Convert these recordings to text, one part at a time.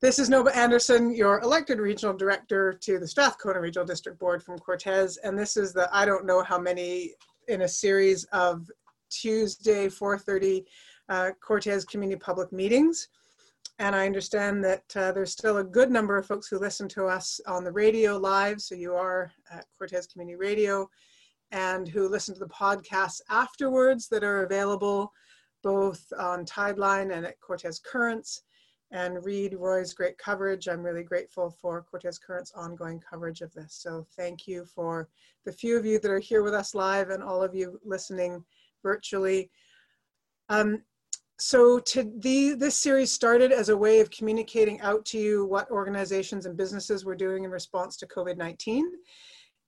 This is Noba Anderson, your elected regional director to the Strathcona Regional District Board from Cortes, And this is the, I don't know how many in a series of Tuesday 4.30 uh, Cortes Community Public Meetings. And I understand that uh, there's still a good number of folks who listen to us on the radio live. So you are at Cortes Community Radio and who listen to the podcasts afterwards that are available both on Tideline and at Cortes Currents and read Roy's great coverage. I'm really grateful for Cortes Current's ongoing coverage of this. So thank you for the few of you that are here with us live and all of you listening virtually. Um, so the, this series started as a way of communicating out to you what organizations and businesses were doing in response to COVID-19.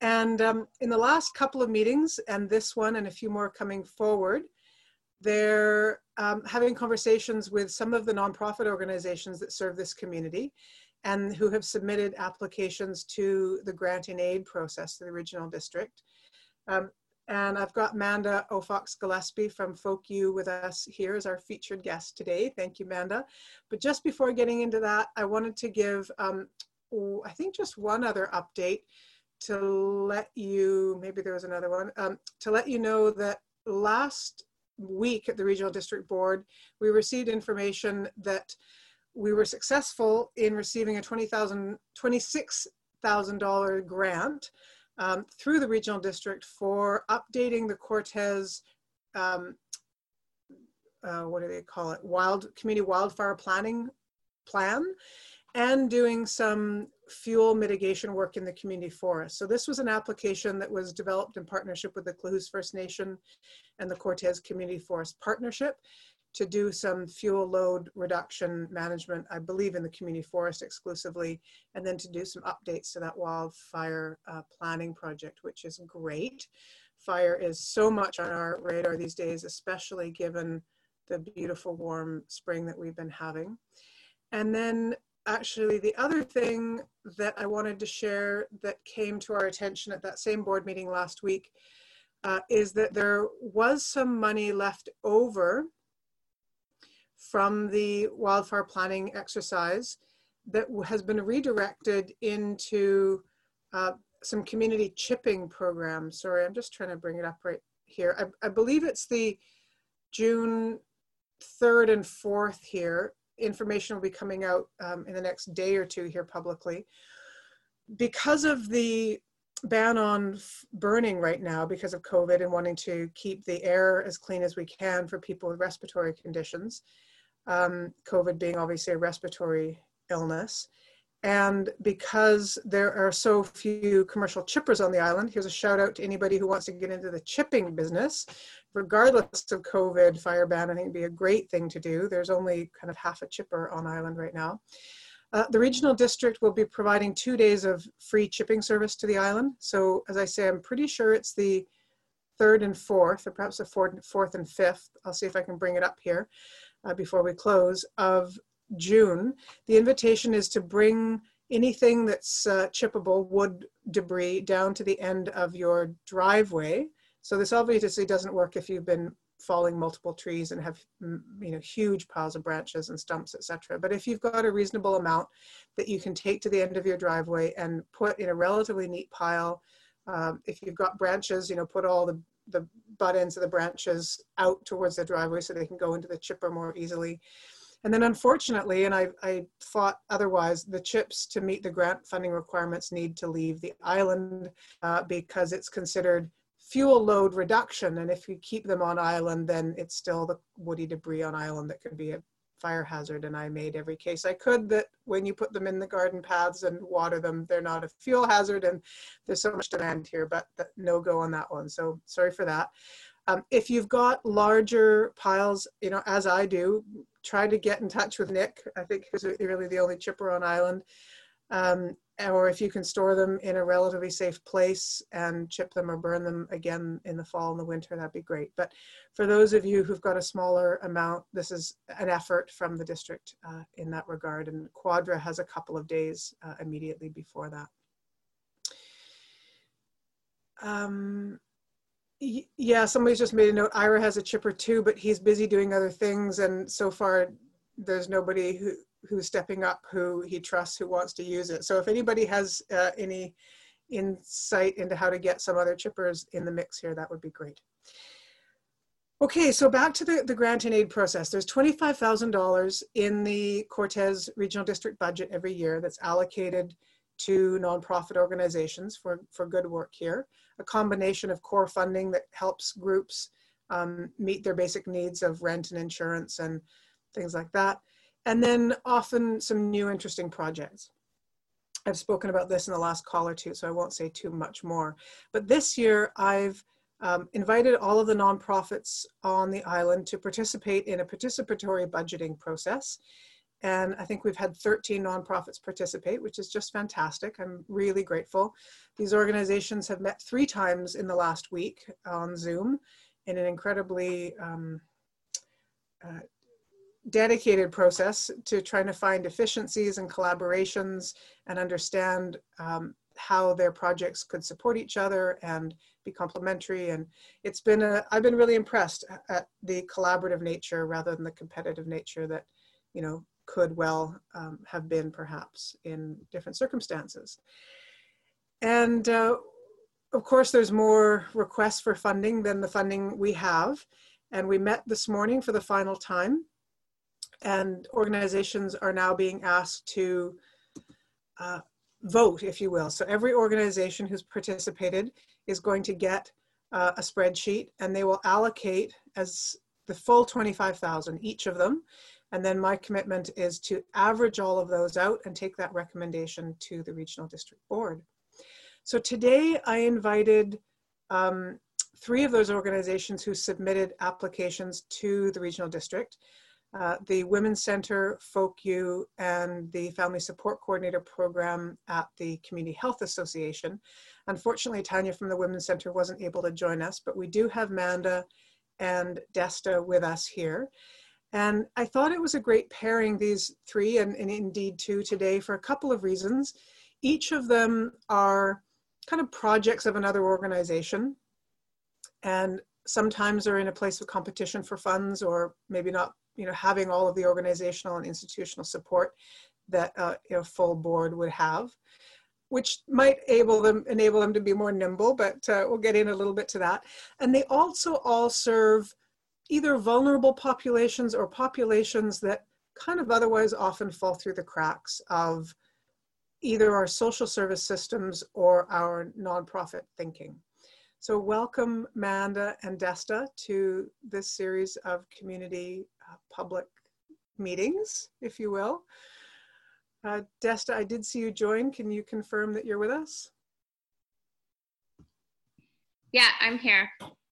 And um, in the last couple of meetings, and this one and a few more coming forward, they're um, having conversations with some of the nonprofit organizations that serve this community and who have submitted applications to the grant and aid process to the regional district. Um, and I've got Manda Aufochs Gillespie from FolkU with us here as our featured guest today. Thank you, Manda. But just before getting into that, I wanted to give, um, I think just one other update to let you, maybe there was another one, um, to let you know that last week at the Regional District Board, we received information that we were successful in receiving a $20,000, $26,000 grant um, through the Regional District for updating the Cortes, um, uh, what do they call it, wild community wildfire planning plan and doing some fuel mitigation work in the community forest. So this was an application that was developed in partnership with the Klahoose First Nation and the Cortes Community Forest Partnership to do some fuel load reduction management, I believe in the community forest exclusively, and then to do some updates to that wildfire uh, planning project, which is great. Fire is so much on our radar these days, especially given the beautiful warm spring that we've been having. And then actually the other thing that I wanted to share that came to our attention at that same board meeting last week uh, is that there was some money left over from the wildfire planning exercise that has been redirected into uh, some community chipping programs. Sorry, I'm just trying to bring it up right here. I, I believe it's the June 3rd and 4th here information will be coming out um, in the next day or two here publicly. Because of the ban on burning right now because of COVID and wanting to keep the air as clean as we can for people with respiratory conditions, um, COVID being obviously a respiratory illness, and because there are so few commercial chippers on the island, here's a shout out to anybody who wants to get into the chipping business. Regardless of COVID fire ban, I think it'd be a great thing to do. There's only kind of half a chipper on island right now. Uh, the regional district will be providing two days of free chipping service to the island. So as I say, I'm pretty sure it's the third and fourth, or perhaps the fourth, fourth and fifth. I'll see if I can bring it up here uh, before we close, of June. The invitation is to bring anything that's uh, chippable wood debris down to the end of your driveway. So this obviously doesn't work if you've been falling multiple trees and have you know huge piles of branches and stumps etc but if you've got a reasonable amount that you can take to the end of your driveway and put in a relatively neat pile um, if you've got branches you know put all the the butt ends of the branches out towards the driveway so they can go into the chipper more easily and then unfortunately, and I, I thought otherwise, the chips to meet the grant funding requirements need to leave the island uh, because it's considered fuel load reduction. And if you keep them on island, then it's still the woody debris on island that could be a fire hazard. And I made every case I could that when you put them in the garden paths and water them, they're not a fuel hazard. And there's so much demand here, but no go on that one. So sorry for that. Um, if you've got larger piles, you know, as I do, try to get in touch with Nick. I think he's really the only chipper on island. Um, or if you can store them in a relatively safe place and chip them or burn them again in the fall and the winter, that'd be great. But for those of you who've got a smaller amount, this is an effort from the district uh, in that regard. And Quadra has a couple of days uh, immediately before that. Um, yeah, somebody's just made a note. Ira has a chipper too, but he's busy doing other things, and so far there's nobody who who's stepping up, who he trusts, who wants to use it. So if anybody has uh, any insight into how to get some other chippers in the mix here, that would be great. Okay, so back to the, the grant and aid process. There's $25,000 in the Cortes Regional District budget every year that's allocated to nonprofit organizations for, for good work here. A combination of core funding that helps groups um, meet their basic needs of rent and insurance and things like that. And then often some new interesting projects. I've spoken about this in the last call or two, so I won't say too much more. But this year I've um, invited all of the nonprofits on the island to participate in a participatory budgeting process. And I think we've had 13 nonprofits participate, which is just fantastic. I'm really grateful. These organizations have met three times in the last week on Zoom in an incredibly um, uh, dedicated process to trying to find efficiencies and collaborations and understand um, how their projects could support each other and be complementary. And it's been a, I've been really impressed at the collaborative nature rather than the competitive nature that, you know, could well um, have been perhaps in different circumstances. And uh, of course, there's more requests for funding than the funding we have. And we met this morning for the final time. And organizations are now being asked to uh, vote, if you will. So every organization who's participated is going to get uh, a spreadsheet and they will allocate as the full 25,000 each of them. And then my commitment is to average all of those out and take that recommendation to the regional district board. So today I invited um, three of those organizations who submitted applications to the regional district. Uh, the Women's Center, FolkU, and the Family Support Coordinator Program at the Community Health Association. Unfortunately, Tanya from the Women's Center wasn't able to join us, but we do have Manda and Desta with us here. And I thought it was a great pairing, these three, and, and indeed two today, for a couple of reasons. Each of them are kind of projects of another organization. And sometimes they're in a place of competition for funds or maybe not you know having all of the organizational and institutional support that uh, you know full board would have which might able them enable them to be more nimble but uh, we'll get in a little bit to that and they also all serve either vulnerable populations or populations that kind of otherwise often fall through the cracks of either our social service systems or our nonprofit thinking so welcome Manda and Desta to this series of community uh, public meetings, if you will. Uh, Desta, I did see you join. Can you confirm that you're with us? Yeah, I'm here.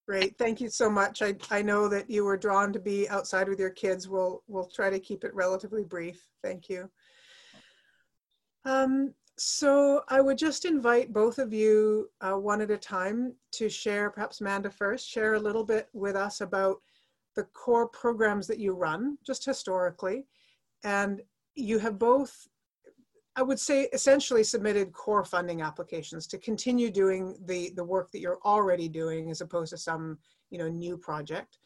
Great, thank you so much. I, I know that you were drawn to be outside with your kids. We'll, we'll try to keep it relatively brief. Thank you. Um, so I would just invite both of you uh, one at a time to share, perhaps Amanda first, share a little bit with us about the core programs that you run, just historically. And you have both, I would say, essentially submitted core funding applications to continue doing the, the work that you're already doing as opposed to some you know, new project.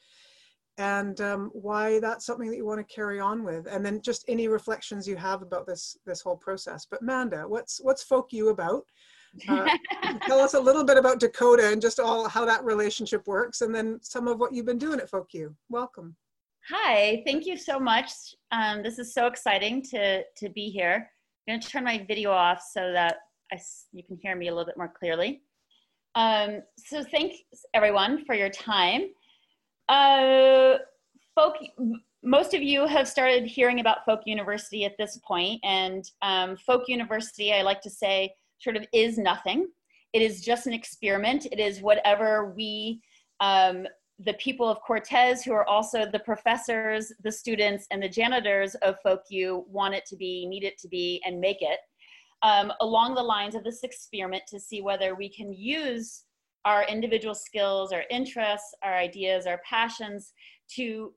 And um, why that's something that you want to carry on with. And then just any reflections you have about this this whole process. But manda what's what's FolkU about? Uh, tell us a little bit about Decoda and just all how that relationship works and then some of what you've been doing at FolkU welcome. Hi thank you so much. Um, this is so exciting to to be here i'm going to turn my video off so that I, you can hear me a little bit more clearly um, so thanks everyone for your time uh, folk, most of you have started hearing about Folk University at this point, and um, Folk University, I like to say, sort of is nothing. It is just an experiment. It is whatever we, um, the people of Cortes, who are also the professors, the students, and the janitors of FolkU, want it to be, need it to be, and make it. Um, along the lines of this experiment to see whether we can use our individual skills, our interests, our ideas, our passions to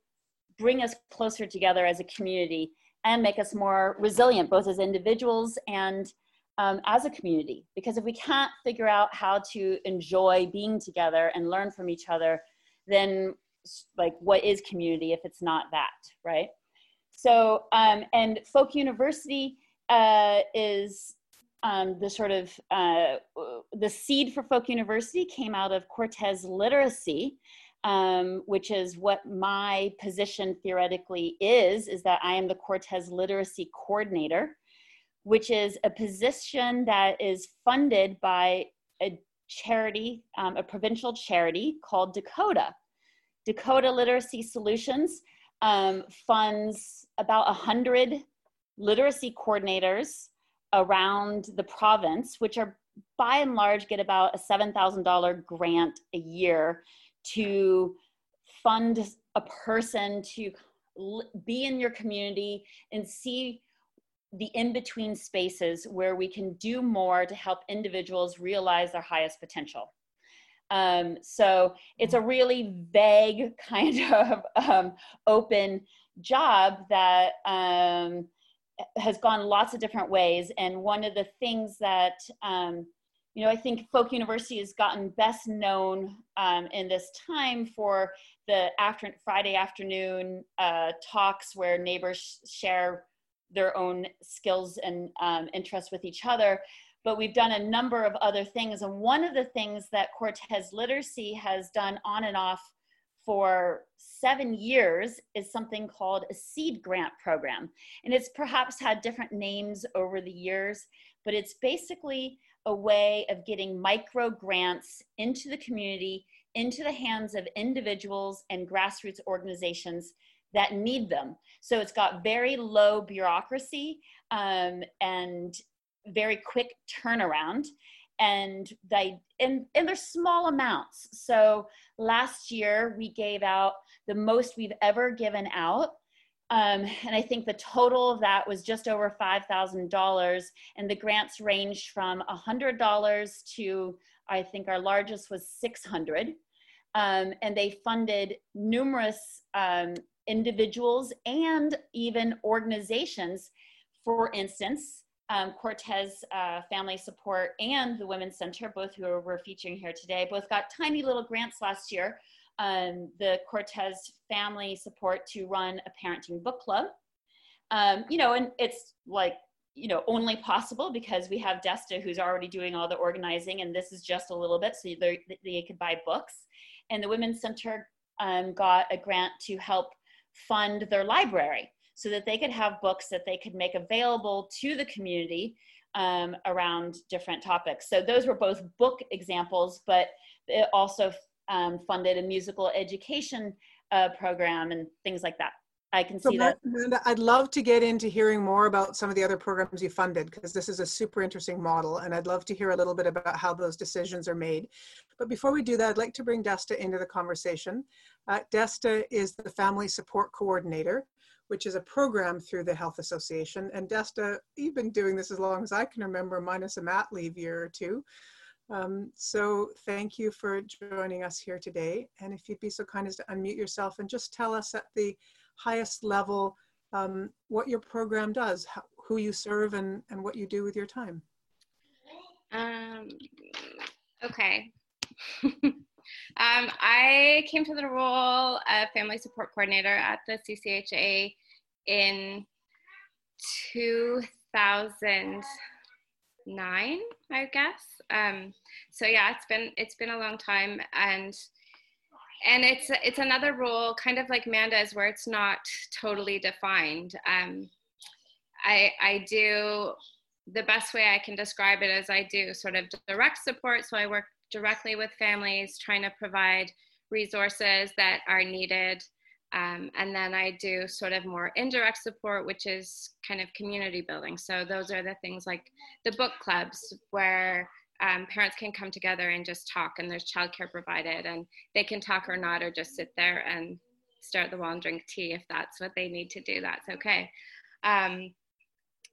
bring us closer together as a community and make us more resilient, both as individuals and um, as a community. Because if we can't figure out how to enjoy being together and learn from each other, then like what is community if it's not that, right? So, um, and Folk University uh, is um, the sort of uh, the seed for Folk University came out of Cortes Literacy, um, which is what my position theoretically is, is that I am the Cortes Literacy Coordinator, which is a position that is funded by a charity, um, a provincial charity called Decoda. Decoda Literacy Solutions um, funds about 100 literacy coordinators around the province, which are by and large get about a $7,000 grant a year to fund a person to be in your community and see the in between spaces where we can do more to help individuals realize their highest potential. Um, so it's a really vague kind of um, open job that um, has gone lots of different ways. And one of the things that, um, you know, I think Folk University has gotten best known um, in this time for the after Friday afternoon uh, talks where neighbors share their own skills and um, interests with each other. But we've done a number of other things. And one of the things that Cortes Literacy has done on and off for seven years is something called a seed grant program. And it's perhaps had different names over the years, but it's basically a way of getting micro grants into the community, into the hands of individuals and grassroots organizations that need them. So it's got very low bureaucracy um, and very quick turnaround and they and, and they're small amounts so last year we gave out the most we've ever given out um, and I think the total of that was just over $5,000. And the grants ranged from $100 to, I think our largest was 600. Um, and they funded numerous um, individuals and even organizations. For instance, um, Cortes uh, Family Support and the Women's Center, both who we're featuring here today, both got tiny little grants last year. Um, the Cortes Family Support to run a parenting book club. Um, you know, and it's like, you know, only possible because we have Desta who's already doing all the organizing, and this is just a little bit so they, they could buy books. And the Women's Center um, got a grant to help fund their library so that they could have books that they could make available to the community um, around different topics. So those were both book examples, but it also um, funded a musical education uh, program and things like that. I can see so, that. Amanda, I'd love to get into hearing more about some of the other programs you funded because this is a super interesting model and I'd love to hear a little bit about how those decisions are made. But before we do that, I'd like to bring Desta into the conversation. Uh, Desta is the Family Support Coordinator which is a program through the Health Association. And Desta, you've been doing this as long as I can remember, minus a mat leave year or two. Um, so thank you for joining us here today. And if you'd be so kind as to unmute yourself and just tell us at the highest level um, what your program does, how, who you serve, and, and what you do with your time. Um, okay. Um, I came to the role of family support coordinator at the CCHA in 2009, I guess. Um, so yeah, it's been it's been a long time, and and it's it's another role, kind of like Manda's, where it's not totally defined. Um, I I do the best way I can describe it is I do sort of direct support. So I work directly with families, trying to provide resources that are needed. Um, and then I do sort of more indirect support, which is kind of community building. So those are the things like the book clubs where um, parents can come together and just talk, and there's childcare provided, and they can talk or not, or just sit there and stare at the wall and drink tea if that's what they need to do. That's okay. Um,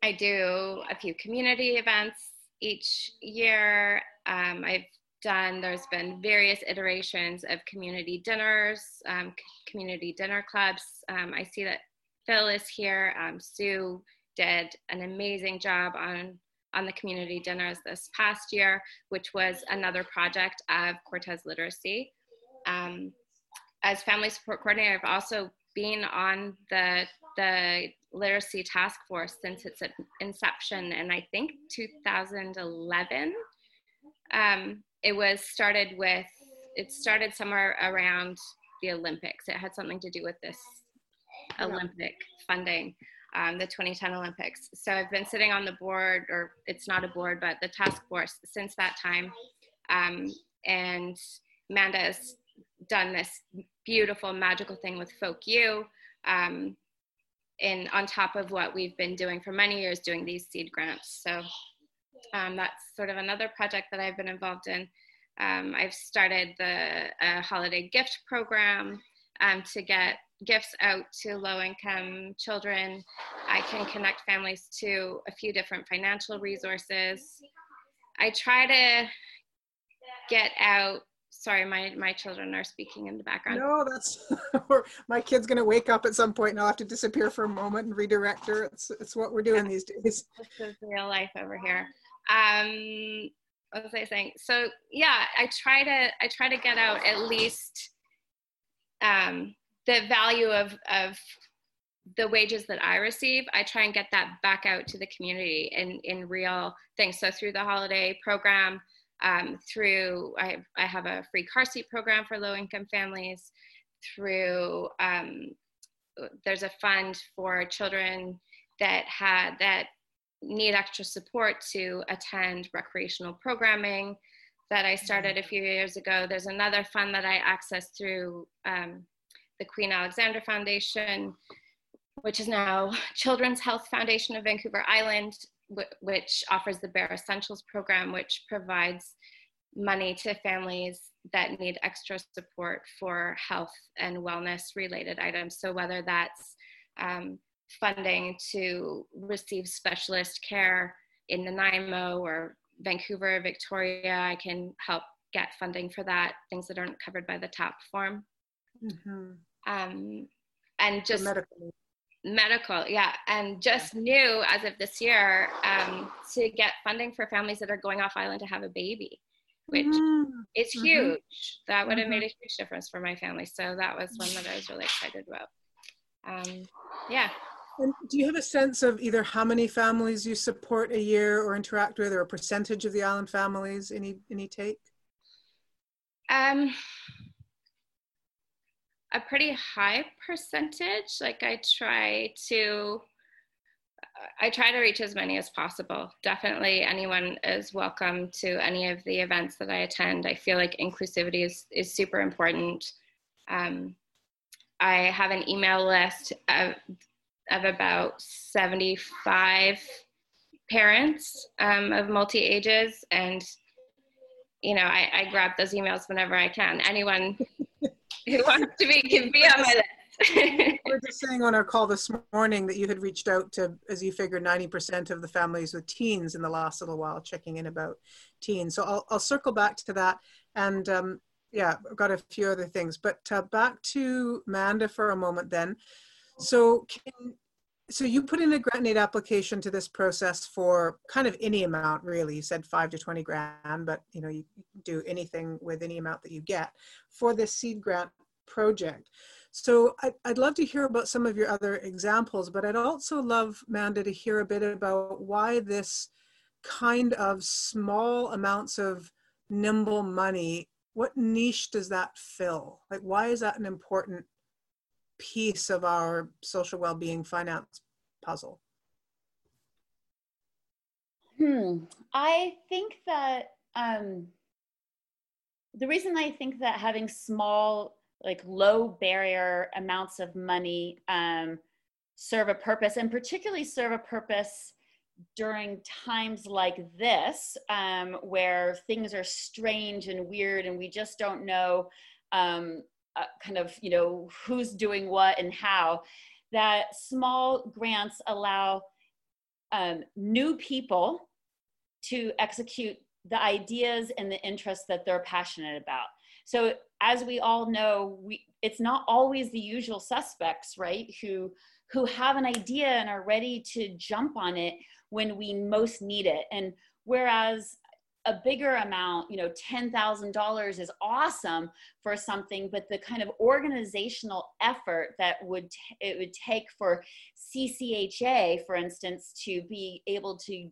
I do a few community events each year. Um, I've done, there's been various iterations of community dinners, um, community dinner clubs. Um, I see that Phil is here. Um, Sue did an amazing job on, on the community dinners this past year, which was another project of Cortes Literacy. Um, as family support coordinator, I've also been on the the literacy task force since its inception in I think 2011. Um, it was started with it started somewhere around the Olympics. It had something to do with this Olympic funding, um, the 2010 Olympics. So I've been sitting on the board, or it's not a board, but the task force since that time. Um, and Amanda has done this beautiful, magical thing with Folk U. Um, in on top of what we've been doing for many years, doing these seed grants. So um, that's sort of another project that I've been involved in. Um, I've started the holiday gift program um, to get gifts out to low income children. I can connect families to a few different financial resources. I try to get out sorry my my children are speaking in the background no that's my kid's going to wake up at some point and i'll have to disappear for a moment and redirect her it's it's what we're doing yeah. these days this is real life over here um what was i saying so yeah i try to i try to get out at least um the value of of the wages that I receive, I try and get that back out to the community in, in real things. So through the holiday program, um, through I, I have a free car seat program for low income families, through um, there's a fund for children that had that need extra support to attend recreational programming that I started a few years ago. There's another fund that I access through um, the Queen Alexandra Foundation, which is now Children's Health Foundation of Vancouver Island, which offers the Bare Essentials program, which provides money to families that need extra support for health and wellness related items. So, whether that's um, funding to receive specialist care in Nanaimo or Vancouver, Victoria, I can help get funding for that, things that aren't covered by the TAP form. Mm-hmm. Um, and just medical. medical, yeah. And just new as of this year um, to get funding for families that are going off island to have a baby, which mm-hmm. is mm-hmm. huge. That would have made mm-hmm. a huge difference for my family. So that was one that I was really excited about. Um, yeah. And do you have a sense of either how many families you support a year or interact with, or a percentage of the island families? Any any take? Um, a pretty high percentage. Like I try to, I try to reach as many as possible. Definitely, anyone is welcome to any of the events that I attend. I feel like inclusivity is is super important. Um, I have an email list of of about seventy five parents um, of multi ages and you know I, I grab those emails whenever i can anyone who wants to be can be on my list. we are just saying on our call this morning that you had reached out to, as you figured, 90% of the families with teens in the last little while, checking in about teens. So I'll, I'll circle back to that. And um, yeah, I've got a few other things. But uh, back to Manda for a moment then. So can, so you put in a grant aid application to this process for kind of any amount really. You said 5 to 20 grand but you know you do anything with any amount that you get for this seed grant project. So I'd, I'd love to hear about some of your other examples but i'd also love manda to hear a bit about why this kind of small amounts of nimble money what niche does that fill? Like why is that an important piece of our social well-being finance puzzle? Hmm. I think that um, the reason I think that having small, like low barrier amounts of money um, serve a purpose, and particularly serve a purpose during times like this, um, where things are strange and weird, and we just don't know um, uh, kind of you know who's doing what and how that small grants allow um, new people to execute the ideas and the interests that they're passionate about. So as we all know we it's not always the usual suspects right who who have an idea and are ready to jump on it when we most need it. And whereas a bigger amount, you know, $10,000 is awesome for something, but the kind of organizational effort that would t- it would take for CCHA, for instance, to be able to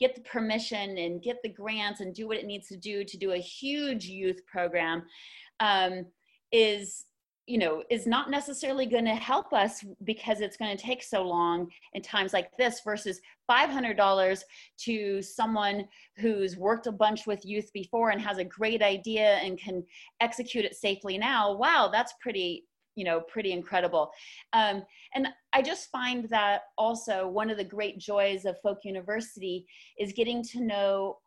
get the permission and get the grants and do what it needs to do to do a huge youth program um, is you know is not necessarily going to help us because it's going to take so long in times like this versus $500 to someone who's worked a bunch with youth before and has a great idea and can execute it safely now. Wow that's pretty you know pretty incredible. Um, and i just find that also one of the great joys of folk university is getting to know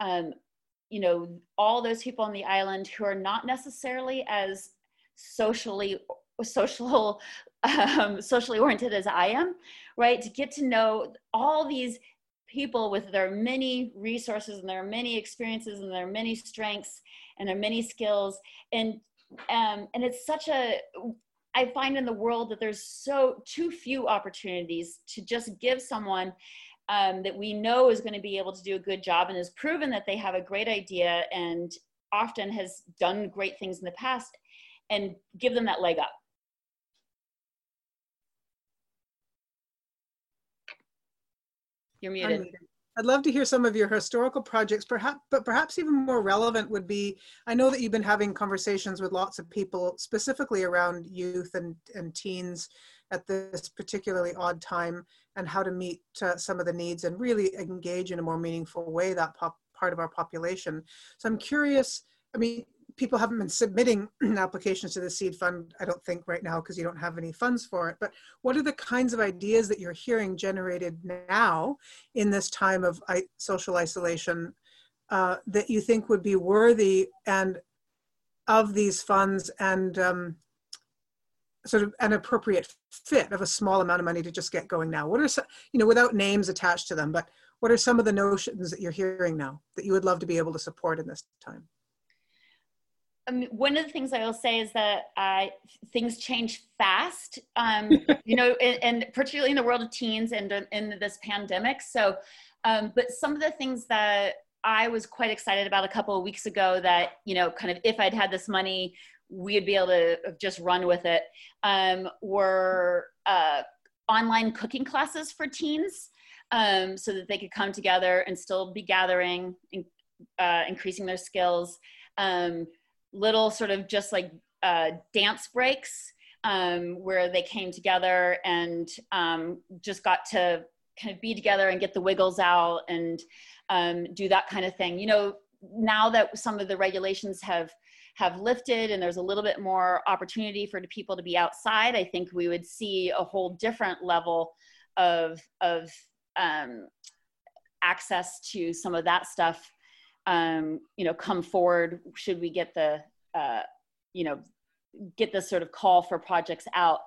um, you know all those people on the island who are not necessarily as socially social um, socially oriented as i am right? To get to know all these people with their many resources and their many experiences and their many strengths and their many skills. And um, and it's such a i find in the world that there's so too few opportunities to just give someone um, that we know is going to be able to do a good job and has proven that they have a great idea and often has done great things in the past and give them that leg up you're muted. I'd love to hear some of your historical projects, perhaps, but perhaps even more relevant would be, I know that you've been having conversations with lots of people specifically around youth and, and teens at this particularly odd time and how to meet uh, some of the needs and really engage in a more meaningful way that pop, part of our population. So I'm curious, I mean, people haven't been submitting applications to the seed fund i don't think right now because you don't have any funds for it. But what are the kinds of ideas that you're hearing generated now in this time of social isolation uh, that you think would be worthy and of these funds and um, sort of an appropriate fit of a small amount of money to just get going now? What are some you know without names attached to them but what are some of the notions that you're hearing now that you would love to be able to support in this time um, one of the things I will say is that uh, things change fast, um, you know, and, and, particularly in the world of teens and in this pandemic. So, um, but some of the things that I was quite excited about a couple of weeks ago that, you know, kind of if I'd had this money, we'd be able to just run with it, um, were uh, online cooking classes for teens um, so that they could come together and still be gathering, and, uh, increasing their skills. Um, little sort of just like uh, dance breaks um, where they came together and um, just got to kind of be together and get the wiggles out and um, do that kind of thing. You know, now that some of the regulations have have lifted and there's a little bit more opportunity for people to be outside, I think we would see a whole different level of of um, access to some of that stuff um, you know, come forward should we get the, uh, you know, get this sort of call for projects out.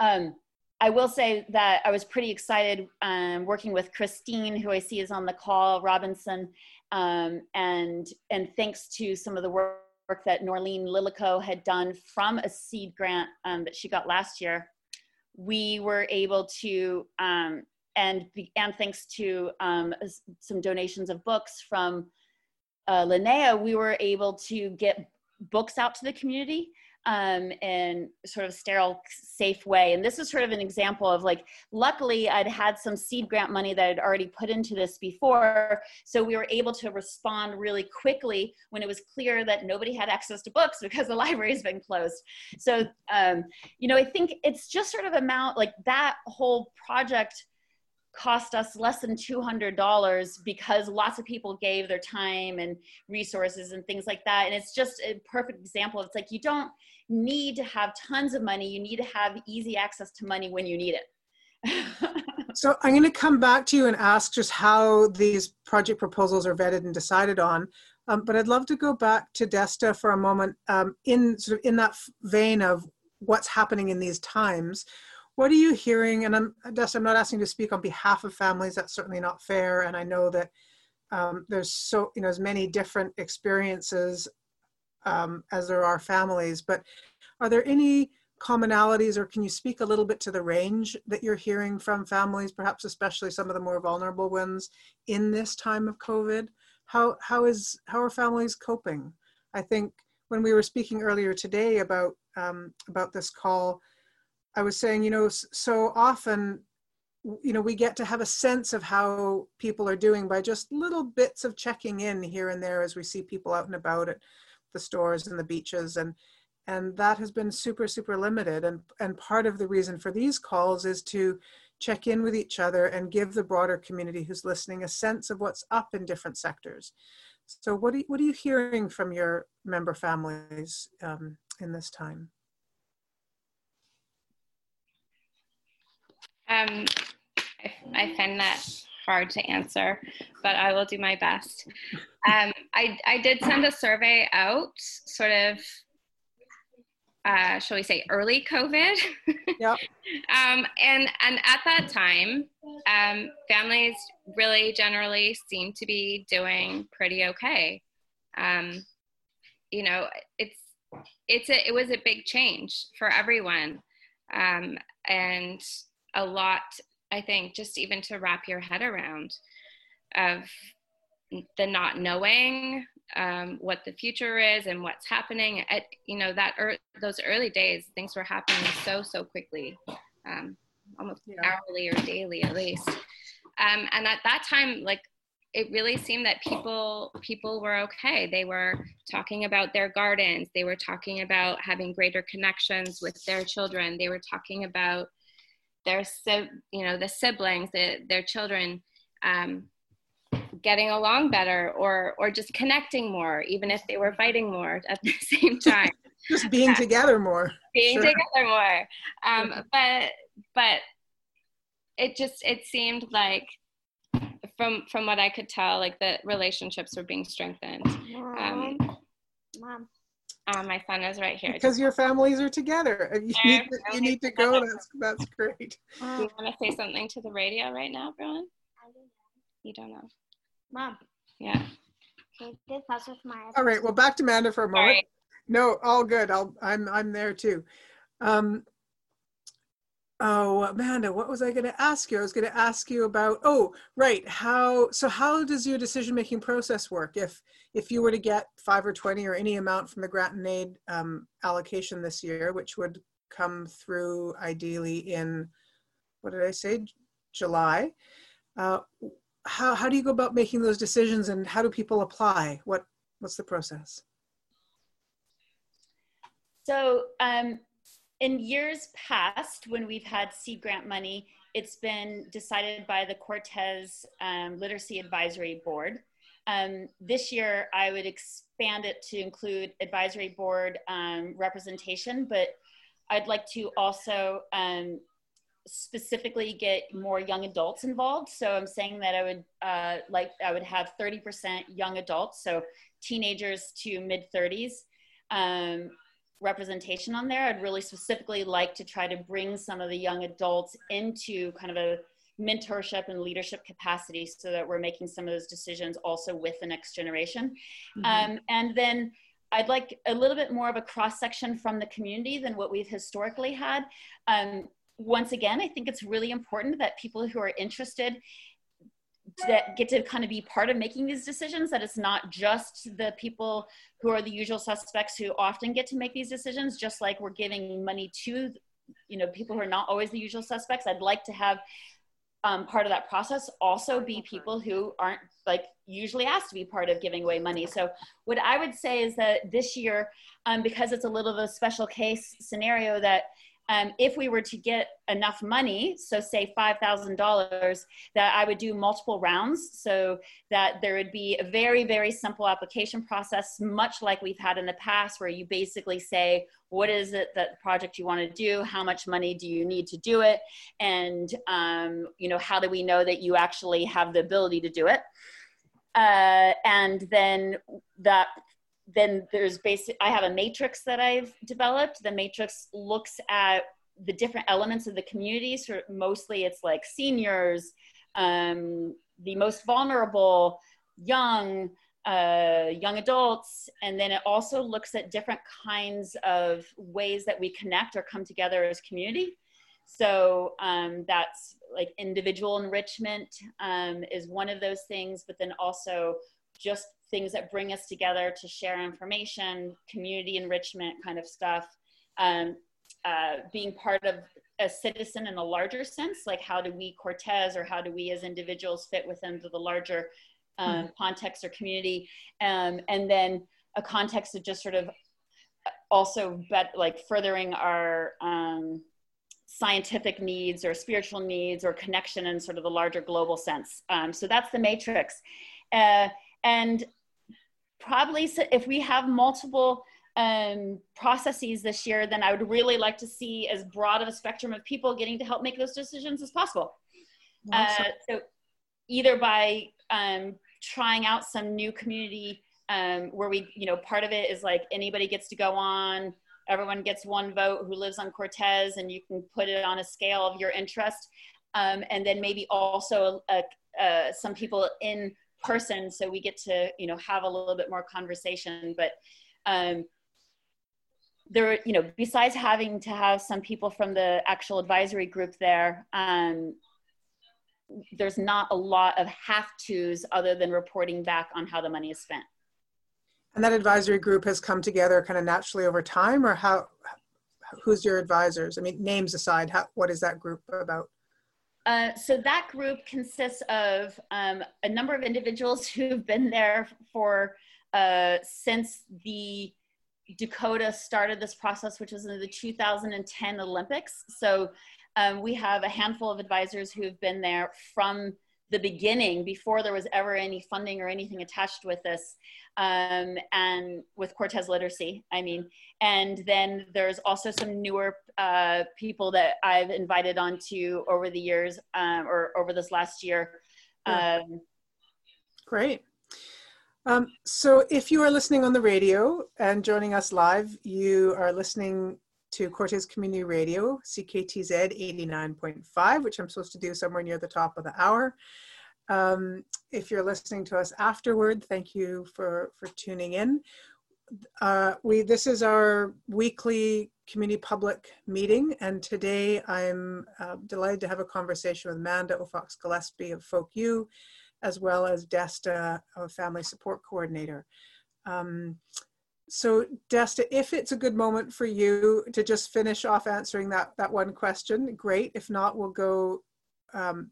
Um, I will say that I was pretty excited um, working with Christine, who I see is on the call, Robinson, um, and and thanks to some of the work that Norlene Lilico had done from a seed grant um, that she got last year, we were able to, um, and and thanks to um, some donations of books from uh, Linnea, we were able to get books out to the community um, in sort of sterile, safe way. And this is sort of an example of like, luckily I'd had some seed grant money that I'd already put into this before. So we were able to respond really quickly when it was clear that nobody had access to books because the library has been closed. So, um, you know, I think it's just sort of amount like that whole project cost us less than $200 because lots of people gave their time and resources and things like that. And it's just a perfect example. It's like you don't need to have tons of money, you need to have easy access to money when you need it. so I'm going to come back to you and ask just how these project proposals are vetted and decided on. Um, but I'd love to go back to Desta for a moment um, in sort of in that vein of what's happening in these times. What are you hearing? And I'm, Des, I'm not asking to speak on behalf of families. That's certainly not fair. And I know that um, there's so you know as many different experiences um, as there are families. But are there any commonalities, or can you speak a little bit to the range that you're hearing from families, perhaps especially some of the more vulnerable ones in this time of COVID? how how is how are families coping? I think when we were speaking earlier today about um, about this call, I was saying, you know, so often, you know, we get to have a sense of how people are doing by just little bits of checking in here and there as we see people out and about at the stores and the beaches. And and that has been super super limited. And and part of the reason for these calls is to check in with each other and give the broader community who's listening a sense of what's up in different sectors. So what are what are you hearing from your member families um, in this time um, I, I find that hard to answer, but I will do my best. Um, I, I did send a survey out, sort of uh, shall we say, early COVID. Yeah. um, and and at that time, um, families really generally seem to be doing pretty okay. Um, you know, it's it's a it was a big change for everyone, um, and a lot. I think just even to wrap your head around of the not knowing um, what the future is and what's happening at you know that er- those early days things were happening so so quickly um, almost yeah. hourly or daily at least um, and at that time like it really seemed that people people were okay they were talking about their gardens they were talking about having greater connections with their children they were talking about their you know the siblings the, their children um, getting along better or or just connecting more even if they were fighting more at the same time. just being together more. Being sure. together more. Um, but but it just it seemed like from from what i could tell like the relationships were being strengthened. Um, mom um, my son is right here. Because your families are together. You need to, you need to go. That's that's great. Do you want to say something to the radio right now, Brian? You don't know. Mom. Yeah. Can you pause with my? All right. Well, back to Amanda for a moment. Sorry. No, all good. I'll. I'm. I'm there too. Um, oh, Amanda, what was I going to ask you? I was going to ask you about. Oh, right. How? So, how does your decision-making process work? If if you were to get five or twenty or any amount from the grant and aid um, allocation this year, which would come through ideally in what did I say? July. Uh, how, how do you go about making those decisions and how do people apply? What, what's the process? So um, in years past, when we've had seed grant money, it's been decided by the Cortes um, Literacy Advisory Board. Um, this year, I would expand it to include advisory board um, representation, but I'd like to also um, specifically get more young adults involved. So I'm saying that I would uh, like I would have 30% young adults, so teenagers to mid 30s um, representation on there. I'd really specifically like to try to bring some of the young adults into kind of a mentorship and leadership capacity so that we're making some of those decisions also with the next generation. Mm-hmm. Um, and then I'd like a little bit more of a cross section from the community than what we've historically had. Um, once again, I think it's really important that people who are interested that get to kind of be part of making these decisions that it's not just the people who are the usual suspects who often get to make these decisions just like we're giving money to you know people who are not always the usual suspects. I'd like to have um, part of that process also be people who aren't like usually asked to be part of giving away money. So what i would say is that this year um, because it's a little of a special case scenario that um, if we were to get enough money, so say $5,000, that I would do multiple rounds so that there would be a very, very simple application process, much like we've had in the past, where you basically say, what is it that project you want to do? How much money do you need to do it? And, um, you know, how do we know that you actually have the ability to do it? Uh, and then that then there's basic i have a matrix that i've developed. The matrix looks at the different elements of the community. So mostly it's like seniors um, the most vulnerable young uh, young adults. And then it also looks at different kinds of ways that we connect or come together as community. So um, that's like individual enrichment um, is one of those things but then also just things that bring us together to share information, community enrichment kind of stuff, um, uh, being part of a citizen in a larger sense, like how do we Cortes or how do we as individuals fit within the larger um, mm-hmm. context or community, um, and then a context of just sort of also bet, like furthering our um, scientific needs or spiritual needs or connection in sort of the larger global sense. Um, so that's the matrix. Uh, and probably if we have multiple um, processes this year, then I would really like to see as broad of a spectrum of people getting to help make those decisions as possible. Awesome. Uh, so either by um, trying out some new community um, where we, you know, part of it is like anybody gets to go on, everyone gets one vote who lives on Cortes, and you can put it on a scale of your interest. Um, and then maybe also uh, uh, some people in person, so we get to, you know, have a little bit more conversation. But um, there, you know, besides having to have some people from the actual advisory group there, um, there's not a lot of have tos other than reporting back on how the money is spent. And that advisory group has come together kind of naturally over time, or how? Who's your advisors? I mean, names aside, how, what is that group about? Uh, so that group consists of um, a number of individuals who've been there for uh, since the Decoda started this process, which was in the 2010 Olympics. So um, we have a handful of advisors who have been there from the beginning before there was ever any funding or anything attached with this um, and with cortes literacy i mean. And then there's also some newer uh, people that i've invited onto over the years um, or over this last year. Um, great. Um, so if you are listening on the radio and joining us live you are listening to Cortes Community Radio, CKTZ 89.5, which I'm supposed to do somewhere near the top of the hour. Um, if you're listening to us afterward, thank you for, for tuning in. Uh, we This is our weekly community public meeting, and today I'm uh, delighted to have a conversation with Amanda Aufochs Gillespie of Folk U, as well as Desta, a family support coordinator. Um, so Desta, if it's a good moment for you to just finish off answering that, that one question, great. If not, we'll go um,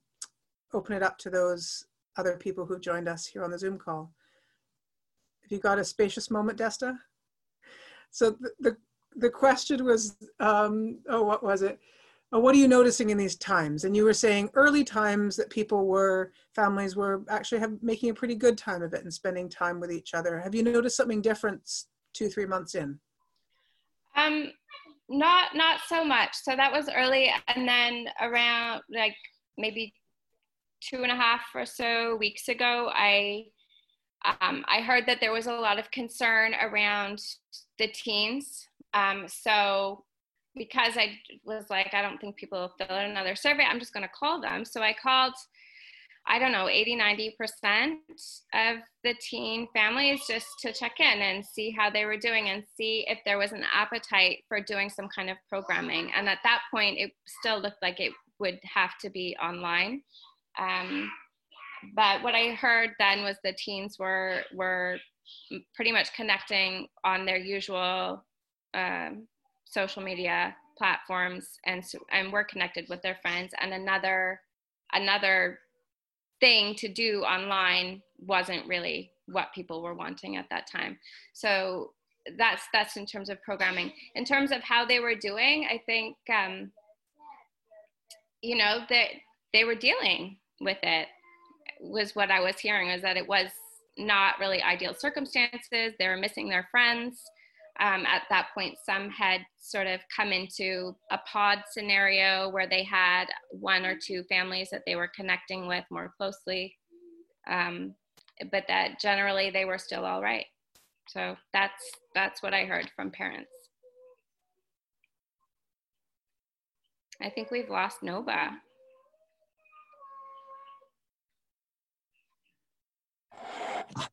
open it up to those other people who joined us here on the Zoom call. Have you got a spacious moment, Desta? So the, the, the question was, um, oh, what was it? Oh, what are you noticing in these times? And you were saying early times that people were, families were actually have, making a pretty good time of it and spending time with each other. Have you noticed something different two, three months in? Um, not not so much. So that was early, and then around like maybe two and a half or so weeks ago, I um, I heard that there was a lot of concern around the teens. Um, so because I was like, I don't think people will fill out another survey, I'm just going to call them. So I called I don't know, 80, 90% of the teen families just to check in and see how they were doing and see if there was an appetite for doing some kind of programming. And at that point, it still looked like it would have to be online. Um, but what I heard then was the teens were were pretty much connecting on their usual um, social media platforms and and were connected with their friends. And another another thing to do online wasn't really what people were wanting at that time. So that's that's in terms of programming. In terms of how they were doing, I think um, you know that they were dealing with it was what I was hearing was that it was not really ideal circumstances. They were missing their friends um, at that point, some had sort of come into a pod scenario where they had one or two families that they were connecting with more closely, um, but that generally they were still all right. So that's that's what I heard from parents. I think we've lost Noba.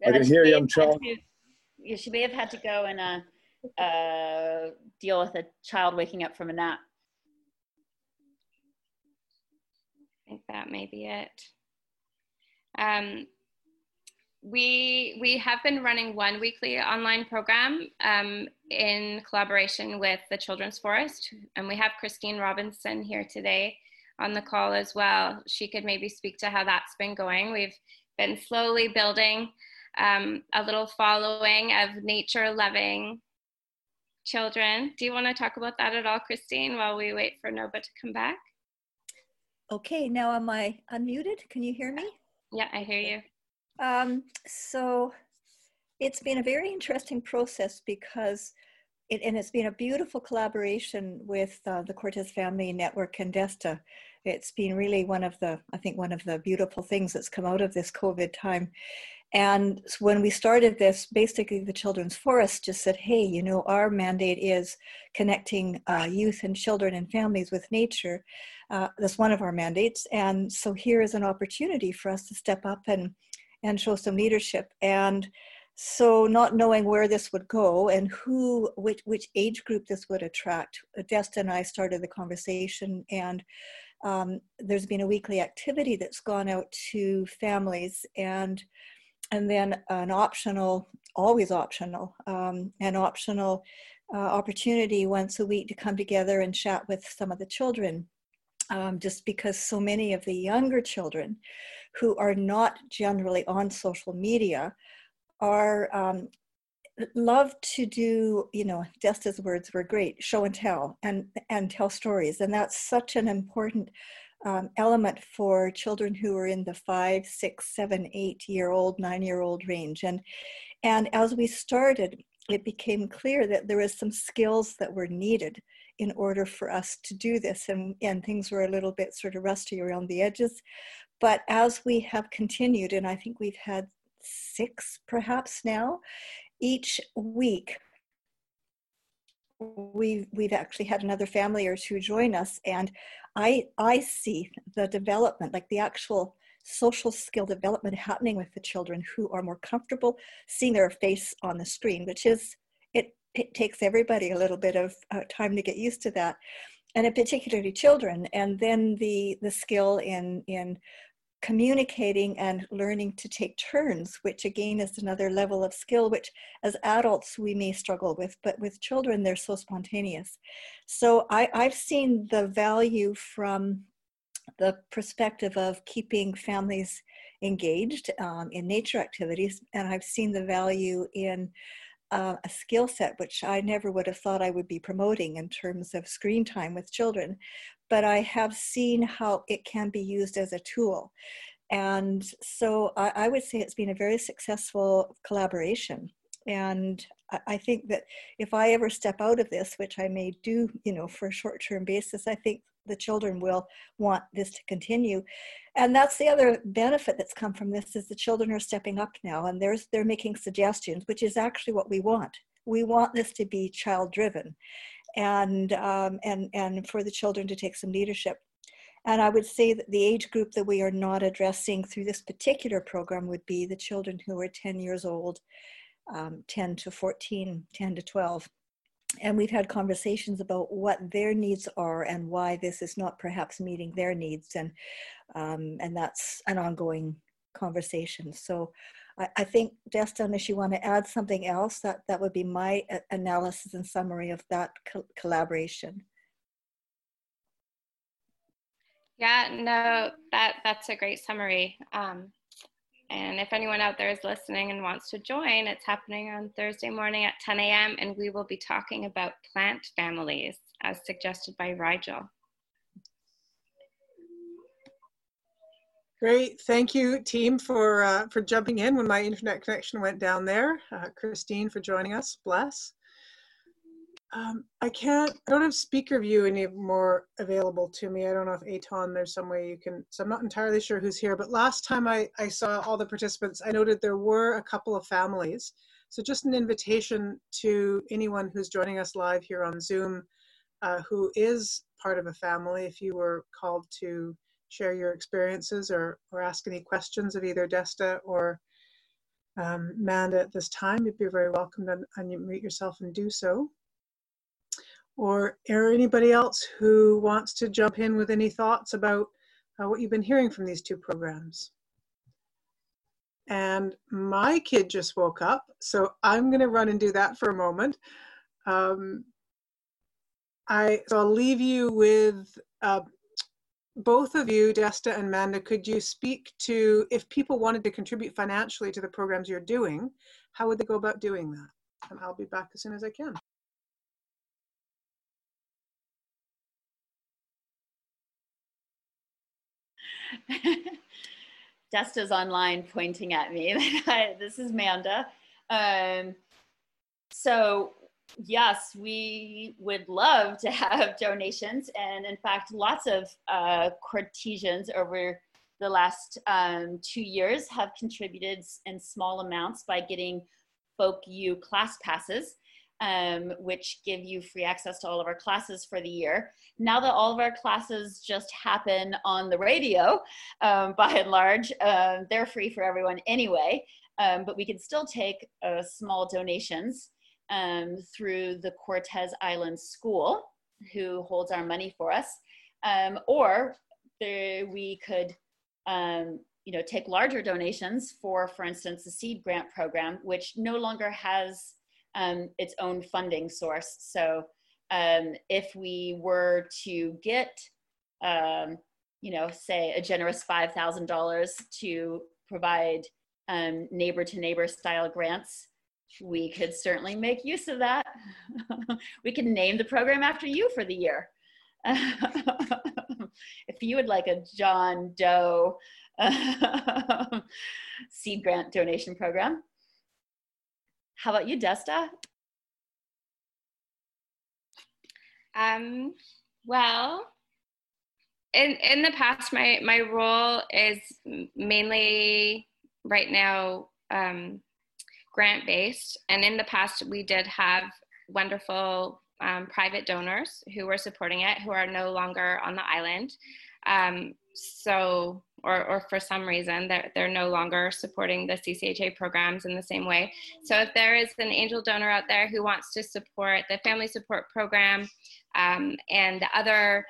I can hear you. I'm trying. Yeah, she may have had to go and uh, uh, deal with a child waking up from a nap. I think that may be it. Um, we we have been running one weekly online program um, in collaboration with the Children's Forest, and we have Christine Robinson here today on the call as well. She could maybe speak to how that's been going. We've been slowly building um, a little following of nature-loving children. Do you want to talk about that at all, Christine, while we wait for Noba to come back? Okay, now am I unmuted? Can you hear me? Yeah, I hear you. Um, so it's been a very interesting process because it, and it's been a beautiful collaboration with uh, the Cortes Family Network and DESTA. It's been really one of the, I think, one of the beautiful things that's come out of this COVID time. And when we started this, basically the Children's Forest just said, hey, you know, our mandate is connecting uh, youth and children and families with nature. Uh, that's one of our mandates. And so here is an opportunity for us to step up and and show some leadership. And so not knowing where this would go and who, which, which age group this would attract, Desta and I started the conversation and um, there's been a weekly activity that's gone out to families and and then an optional, always optional, um, an optional uh, opportunity once a week to come together and chat with some of the children. Um, just because so many of the younger children who are not generally on social media are um, love to do you know Desta's words were great show and tell and and tell stories and that's such an important um, element for children who are in the five six seven eight year old nine year old range. And and as we started it became clear that there was some skills that were needed in order for us to do this. And and things were a little bit sort of rusty around the edges. But as we have continued, and I think we've had six perhaps now, each week we've we've actually had another family or two join us. And i i see the development like the actual social skill development happening with the children who are more comfortable seeing their face on the screen which is it, it takes everybody a little bit of uh, time to get used to that and particularly children. And then the the skill in in communicating and learning to take turns, which again is another level of skill, which as adults we may struggle with, but with children they're so spontaneous. So I, I've seen the value from the perspective of keeping families engaged um, in nature activities, and I've seen the value in uh, a skill set which I never would have thought I would be promoting in terms of screen time with children, but I have seen how it can be used as a tool. And so I, I would say it's been a very successful collaboration. And I think that if I ever step out of this, which I may do, you know, for a short-term basis, I think the children will want this to continue. And that's the other benefit that's come from this is the children are stepping up now and there's they're making suggestions, which is actually what we want. We want this to be child driven and um, and and for the children to take some leadership. And I would say that the age group that we are not addressing through this particular program would be the children who are 10 years old, um, 10 to 14, 10 to 12. And we've had conversations about what their needs are and why this is not perhaps meeting their needs. And, um, and that's an ongoing conversation. So I, I think, Desta, unless you want to add something else, that, that would be my analysis and summary of that co collaboration. Yeah, no, that that's a great summary. Um, and if anyone out there is listening and wants to join, it's happening on Thursday morning at 10 a.m. And we will be talking about plant families as suggested by Rigel. Great, thank you team for uh, for jumping in when my internet connection went down there. Uh, Christine for joining us, bless. Um, I can't, I don't have speaker view anymore available to me. I don't know if Aton, there's some way you can, so I'm not entirely sure who's here, but last time I, I saw all the participants, I noted there were a couple of families. So just an invitation to anyone who's joining us live here on Zoom uh, who is part of a family, if you were called to share your experiences or, or ask any questions of either Desta or um, Manda at this time, you'd be very welcome to unmute yourself and do so. Or, or anybody else who wants to jump in with any thoughts about uh, what you've been hearing from these two programs. And my kid just woke up, so I'm going to run and do that for a moment. Um, I so I'll leave you with uh, both of you, Desta and Manda. Could you speak to if people wanted to contribute financially to the programs you're doing, how would they go about doing that? And I'll be back as soon as I can. Desta's online pointing at me. this is Manda. Um, so yes, we would love to have donations. And in fact, lots of uh, Cortesians over the last um, two years have contributed in small amounts by getting Folk U class passes um, which give you free access to all of our classes for the year. Now that all of our classes just happen on the radio, um, by and large, uh, they're free for everyone anyway, um, but we can still take uh, small donations um, through the Cortes Island School, who holds our money for us, um, or there, we could um, you know, take larger donations for, for instance, the seed grant program, which no longer has um, its own funding source. So um, if we were to get, um, you know, say a generous $5,000 to provide neighbor to neighbor style grants, we could certainly make use of that. we could name the program after you for the year. if you would like a John Doe seed grant donation program, how about you, Desta? Um, well, in in the past, my my role is mainly right now um, grant based, and in the past, we did have wonderful um, private donors who were supporting it, who are no longer on the island. Um, so or, or for some reason they're, they're no longer supporting the CCHA programs in the same way. So if there is an angel donor out there who wants to support the family support program um, and the other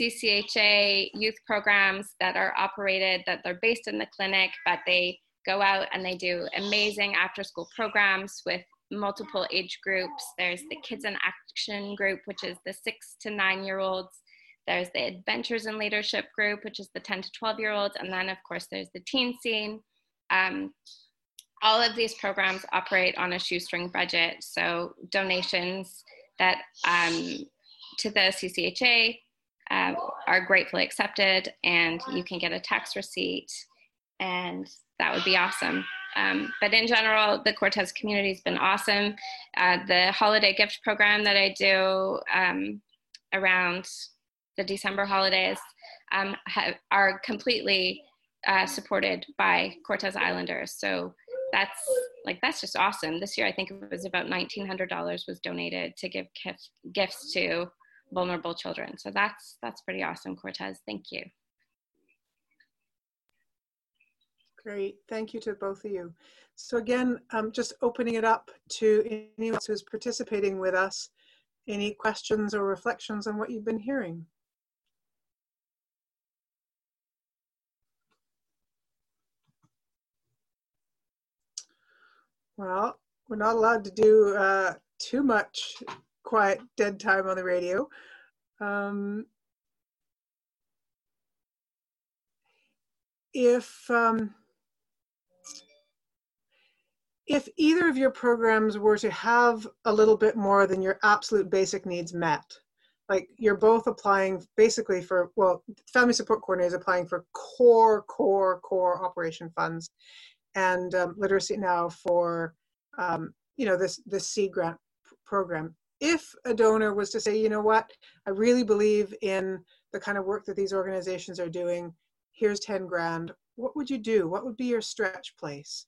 CCHA youth programs that are operated, that they're based in the clinic, but they go out and they do amazing after school programs with multiple age groups. There's the Kids in Action group, which is the six to nine year olds there's the Adventures in Leadership group, which is the 10 to 12 year olds. And then, of course, there's the teen scene. Um, all of these programs operate on a shoestring budget. So donations that um, to the CCHA uh, are gratefully accepted, and you can get a tax receipt, and that would be awesome. Um, but in general, the Cortes community has been awesome. Uh, the holiday gift program that I do um, around the December holidays um, have, are completely uh, supported by Cortes Islanders. So that's like that's just awesome. This year, I think it was about nineteen hundred dollars was donated to give gift, gifts to vulnerable children. So that's that's pretty awesome, Cortes. Thank you. Great, thank you to both of you. So again, just opening it up to anyone who's participating with us. Any questions or reflections on what you've been hearing? Well, we're not allowed to do uh, too much quiet dead time on the radio. Um, if um, if either of your programs were to have a little bit more than your absolute basic needs met, like you're both applying basically for well, family support coordinator is applying for core, core, core operation funds, and um, Literacy Now for, um, you know, this, this seed grant program. If a donor was to say, you know what, I really believe in the kind of work that these organizations are doing, here's 10 grand, what would you do? What would be your stretch place?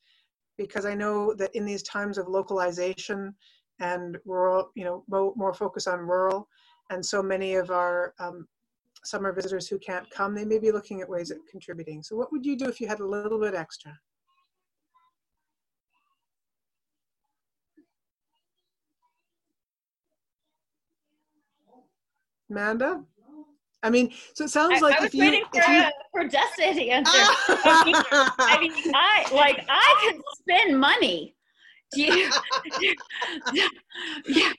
Because I know that in these times of localization and rural, you know, more, more focus on rural, and so many of our um, summer visitors who can't come, they may be looking at ways of contributing. So what would you do if you had a little bit extra? Amanda? I mean, so it sounds I, like I was if you, waiting for, if you uh, for Dustin to answer. I mean, I mean, I like I can spend money. Do you? yeah.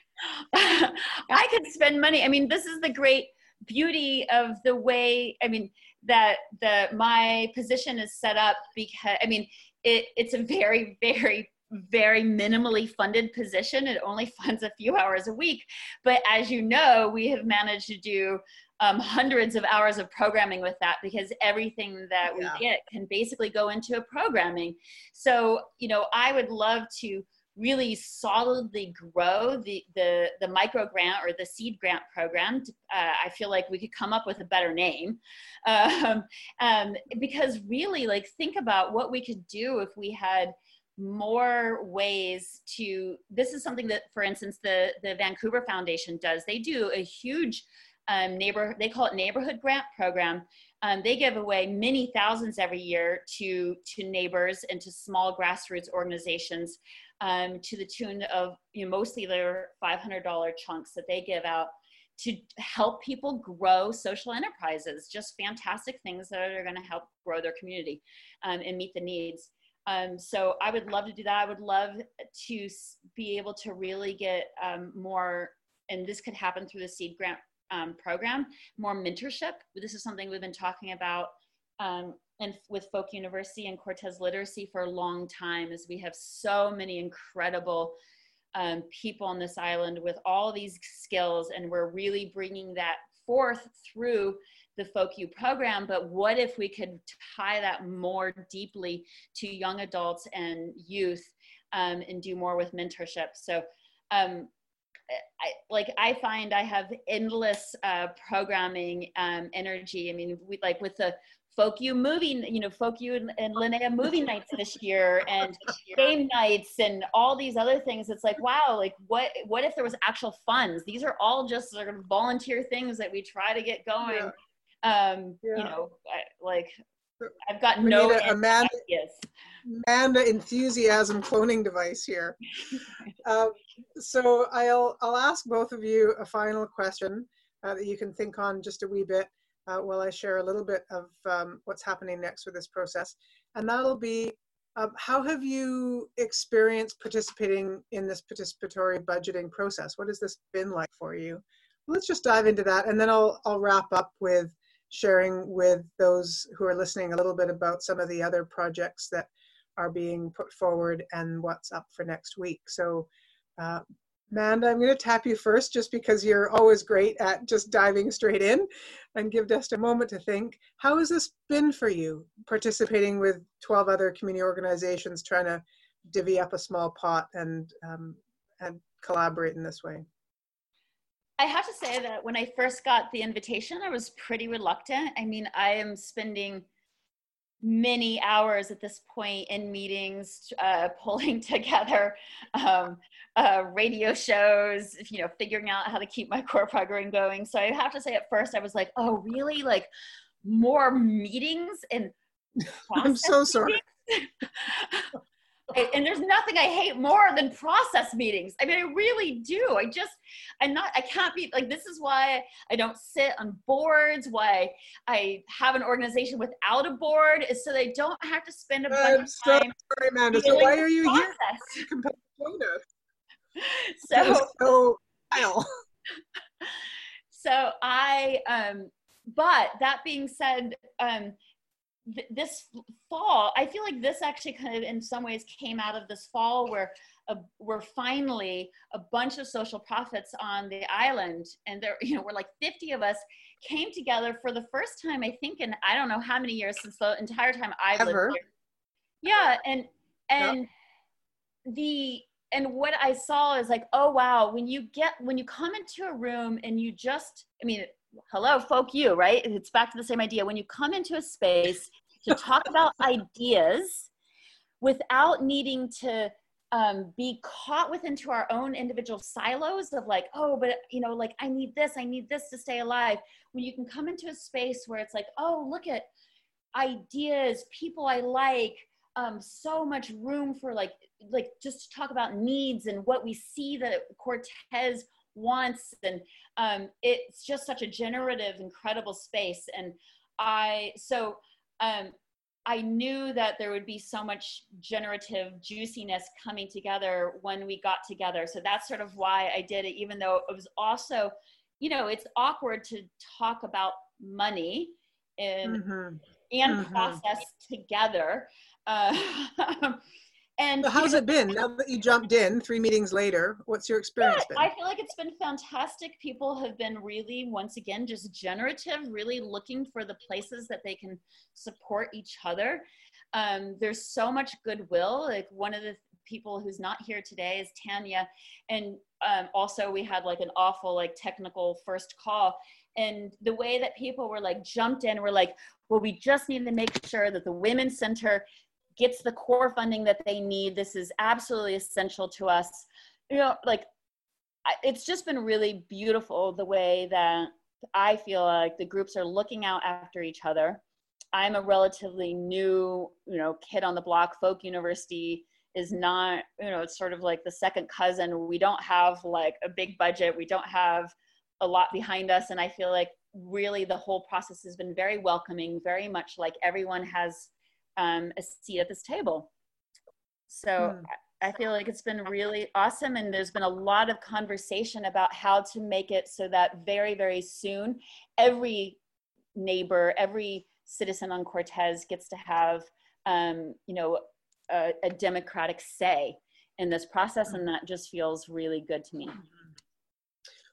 I could spend money. I mean, this is the great beauty of the way. I mean, that the my position is set up because I mean, it, it's a very, very very minimally funded position. It only funds a few hours a week. But as you know, we have managed to do um, hundreds of hours of programming with that because everything that we Yeah. get can basically go into a programming. So, you know, I would love to really solidly grow the the the micro grant or the seed grant program. Uh, I feel like we could come up with a better name, um, um, because really, like, think about what we could do if we had more ways to. This is something that, for instance, the the Vancouver Foundation does. They do a huge um, neighbor. They call it neighborhood grant program. Um, they give away many thousands every year to to neighbors and to small grassroots organizations um, to the tune of you know, mostly their $500 chunks that they give out to help people grow social enterprises, just fantastic things that are going to help grow their community um, and meet the needs. Um, so I would love to do that. I would love to be able to really get um, more, and this could happen through the seed grant um, program, more mentorship. This is something we've been talking about um, and with Folk University and Cortes Literacy for a long time, as we have so many incredible um, people on this island with all these skills, and we're really bringing that forth through the Folk U program. But what if we could tie that more deeply to young adults and youth um, and do more with mentorship? So, um, I, like I find I have endless uh, programming um, energy. I mean, we like with the Folk U movie, you know, Folk U and, and Linnea movie nights this year and game nights and all these other things. It's like, wow, like what, what if there was actual funds? These are all just sort of volunteer things that we try to get going. Um, Yeah. you know, like I've got We no a- a end man- ideas. Amanda enthusiasm cloning device here. Um, so I'll I'll ask both of you a final question uh, that you can think on just a wee bit uh, while I share a little bit of um, what's happening next with this process, and that'll be. Um, how have you experienced participating in this participatory budgeting process? What has this been like for you? Let's just dive into that, and then I'll I'll wrap up with sharing with those who are listening a little bit about some of the other projects that are being put forward and what's up for next week. So, uh, Manda, I'm going to tap you first just because you're always great at just diving straight in and give Dest a moment to think. How has this been for you, participating with 12 other community organizations, trying to divvy up a small pot and, um, and collaborate in this way? I have to say that when I first got the invitation, I was pretty reluctant. I mean, I am spending many hours at this point in meetings, uh, pulling together um, uh, radio shows, you know, figuring out how to keep my core program going. So I have to say, at first, I was like, "Oh, really? Like more meetings and I'm so sorry. and there's nothing I hate more than process meetings. I mean, I really do. I just, I'm not, I can't be like, this is why I don't sit on boards, why I have an organization without a board, is so they don't have to spend a bunch I'm of so time. sorry, Amanda. So why are you here? process. You can come join us. So, so so I, um, but that being said, um, th- this fall, I feel like this actually kind of in some ways came out of this fall where uh, we're finally a bunch of social profits on the island, and there, you know, we're like 50 of us came together for the first time, I think, in I don't know how many years since the entire time I've Ever. lived here. Yeah, and and the and what I saw is like, oh wow, when you get when you come into a room and you just, I mean, hello, Folk U, right? It's back to the same idea. When you come into a space to talk about ideas without needing to um, be caught within to our own individual silos of like, oh, but you know, like I need this, I need this to stay alive. When you can come into a space where it's like, oh, look at ideas, people I like, um, so much room for like, like just to talk about needs and what we see that Cortes wants and um, it's just such a generative incredible space and i so um, i knew that there would be so much generative juiciness coming together when we got together so that's sort of why i did it even though it was also you know it's awkward to talk about money and Mhm. and Mhm. process together uh, and So how's you know, it been now that you jumped in three meetings later? What's your experience been? I feel like it's been fantastic. People have been really, once again, just generative, really looking for the places that they can support each other. Um, there's so much goodwill. Like one of the people who's not here today is Tanya, and um, also we had like an awful like technical first call. And the way that people were like jumped in, were like, well, we just need to make sure that the Women's Center gets the core funding that they need. This is absolutely essential to us. You know, like it's just been really beautiful the way that I feel like the groups are looking out after each other. I'm a relatively new, you know, kid on the block. Folk University is not, you know, it's sort of like the second cousin. We don't have like a big budget. We don't have a lot behind us. And I feel like really the whole process has been very welcoming, very much like everyone has um, a seat at this table. So Hmm. I feel like it's been really awesome. And there's been a lot of conversation about how to make it so that very, very soon, every neighbor, every citizen on Cortes gets to have, um, you know, a, a democratic say in this process. And that just feels really good to me.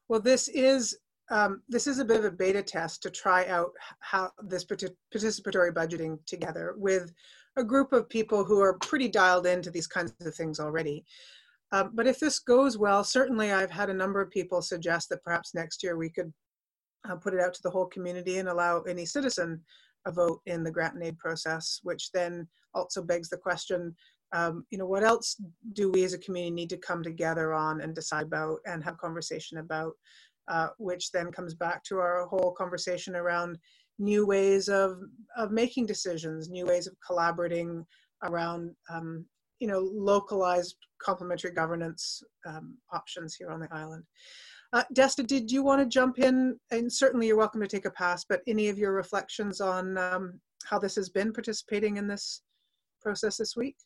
Well, this is um, this is a bit of a beta test to try out how this participatory budgeting together with a group of people who are pretty dialed into these kinds of things already. Um, but if this goes well, certainly I've had a number of people suggest that perhaps next year we could uh, put it out to the whole community and allow any citizen a vote in the grant and aid process, which then also begs the question, um, you know, what else do we as a community need to come together on and decide about and have conversation about, uh, which then comes back to our whole conversation around new ways of, of making decisions, new ways of collaborating around, um, you know, localized complementary governance um, options here on the island. Uh, Desta, did you want to jump in? And certainly you're welcome to take a pass, but any of your reflections on um, how this has been participating in this process this week?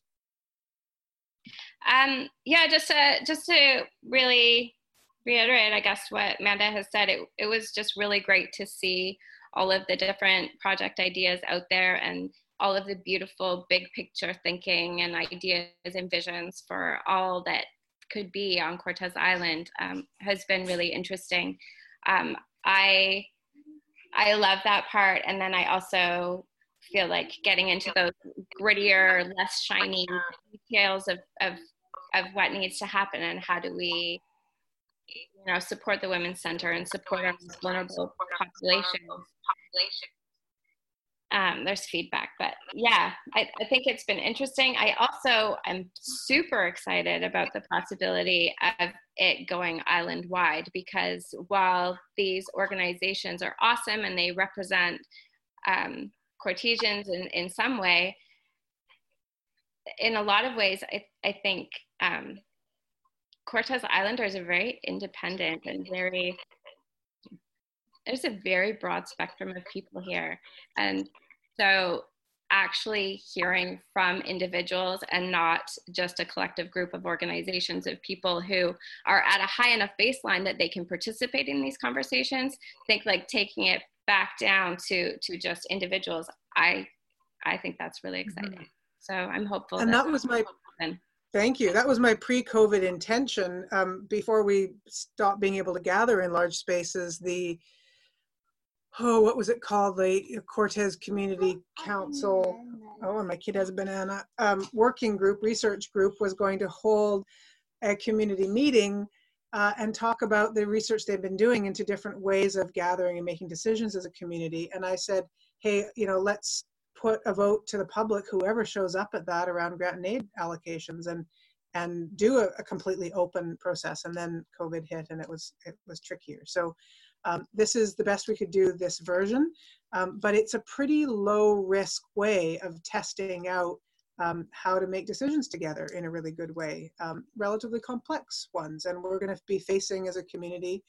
Um, yeah, just to just to really reiterate, I guess what Amanda has said, it it was just really great to see all of the different project ideas out there and all of the beautiful big picture thinking and ideas and visions for all that could be on Cortes Island um, has been really interesting. Um, I I love that part, and then I also feel like getting into those grittier, less shiny details of, of of what needs to happen and how do we you know support the women's center and support our most vulnerable populations um, there's feedback but yeah I, I think it's been interesting. I also am super excited about the possibility of it going island wide because while these organizations are awesome and they represent um, Cortesians in, in some way in a lot of ways, I, I think um, Cortes Islanders are very independent and very, there's a very broad spectrum of people here. And so actually hearing from individuals and not just a collective group of organizations of people who are at a high enough baseline that they can participate in these conversations, think like taking it back down to, to just individuals, I, I think that's really exciting. Mm-hmm. So I'm hopeful. And that, that was my thank you. That was my pre-COVID intention. Um, before we stopped being able to gather in large spaces, the oh, what was it called? The Cortes Community Council. Oh, and my kid has a banana. Um, working group, research group was going to hold a community meeting uh, and talk about the research they've been doing into different ways of gathering and making decisions as a community. And I said, hey, you know, let's put a vote to the public, whoever shows up at that around grant and aid allocations and and do a, a completely open process. And then COVID hit and it was it was trickier. So um, this is the best we could do this version, um, but it's a pretty low risk way of testing out um, how to make decisions together in a really good way, um, relatively complex ones. And we're going to be facing as a community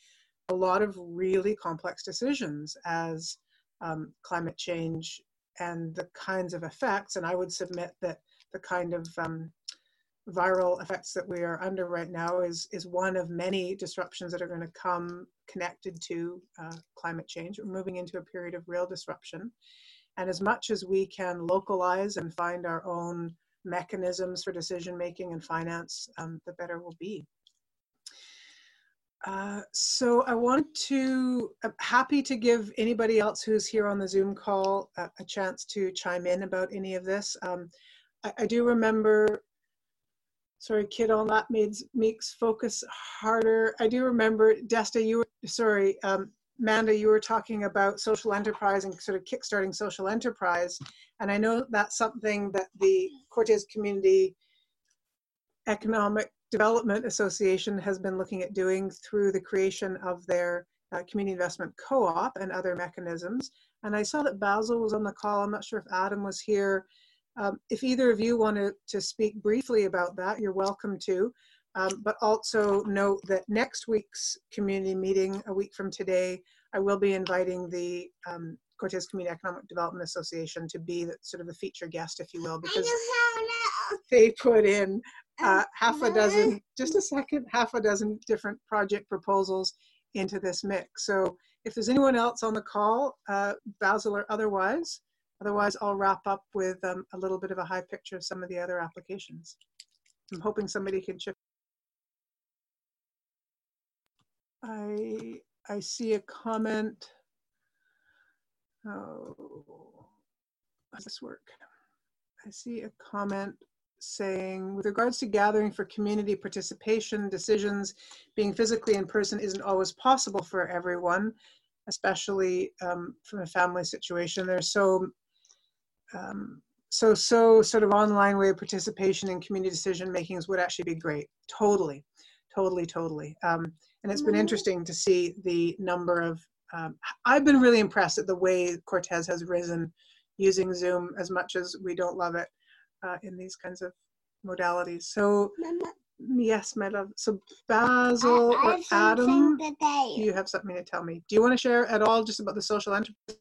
a lot of really complex decisions as um, climate change and the kinds of effects. And I would submit that the kind of um, viral effects that we are under right now is, is one of many disruptions that are going to come connected to uh, climate change. We're moving into a period of real disruption. And as much as we can localize and find our own mechanisms for decision making and finance, um, the better we'll be. Uh, so I want to, I'm happy to give anybody else who's here on the Zoom call a, a chance to chime in about any of this. Um, I, I, do remember, sorry, kid on that makes, makes focus harder. I do remember, Desta, you were, sorry, um, Manda, you were talking about social enterprise and sort of kickstarting social enterprise. And I know that's something that the Cortes Community Economic Development Association has been looking at doing through the creation of their uh, community investment co-op and other mechanisms. And I saw that Basil was on the call. I'm not sure if Adam was here. Um, if either of you wanted to speak briefly about that, you're welcome to. Um, but also note that next week's community meeting, a week from today, I will be inviting the um, Cortes Community Economic Development Association to be the, sort of the feature guest, if you will, because they put in uh, half a dozen, just a second, half a dozen different project proposals into this mix. So if there's anyone else on the call, uh, Basil or otherwise, otherwise I'll wrap up with um, a little bit of a high picture of some of the other applications. I'm hoping somebody can chip. I I see a comment. Oh, how does this work? I see a comment saying, with regards to gathering for community participation, decisions being physically in person isn't always possible for everyone, especially um, from a family situation. There's so, um, so, so sort of online way of participation in community decision makings would actually be great. Totally, totally, totally. Um, and it's been interesting to see the number of, um, I've been really impressed at the way Cortes has risen using Zoom as much as we don't love it uh, in these kinds of modalities. So, Mama. yes, my love. So, Basil I, or Adam, you have something to tell me. Do you want to share at all just about the social enterprise?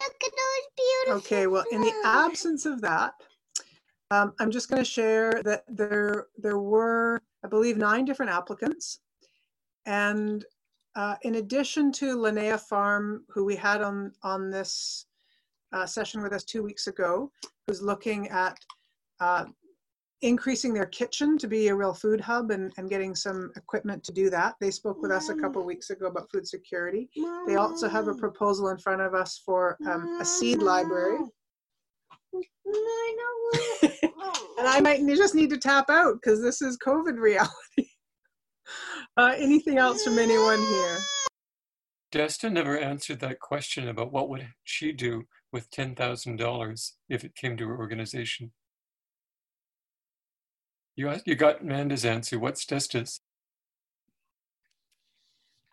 Look at those beautiful Okay, well, in the absence of that, um, I'm just going to share that there there were, I believe, nine different applicants, and uh, in addition to Linnea Farm, who we had on, on this uh, session with us two weeks ago, who's looking at uh, increasing their kitchen to be a real food hub and, and getting some equipment to do that. They spoke with us a couple weeks ago about food security. They also have a proposal in front of us for um, a seed library. and I might just need to tap out because this is COVID reality. Uh, anything else from anyone here? Desta never answered that question about what would she do with $10,000 if it came to her organization. You, you got Manda's answer. What's Desta's?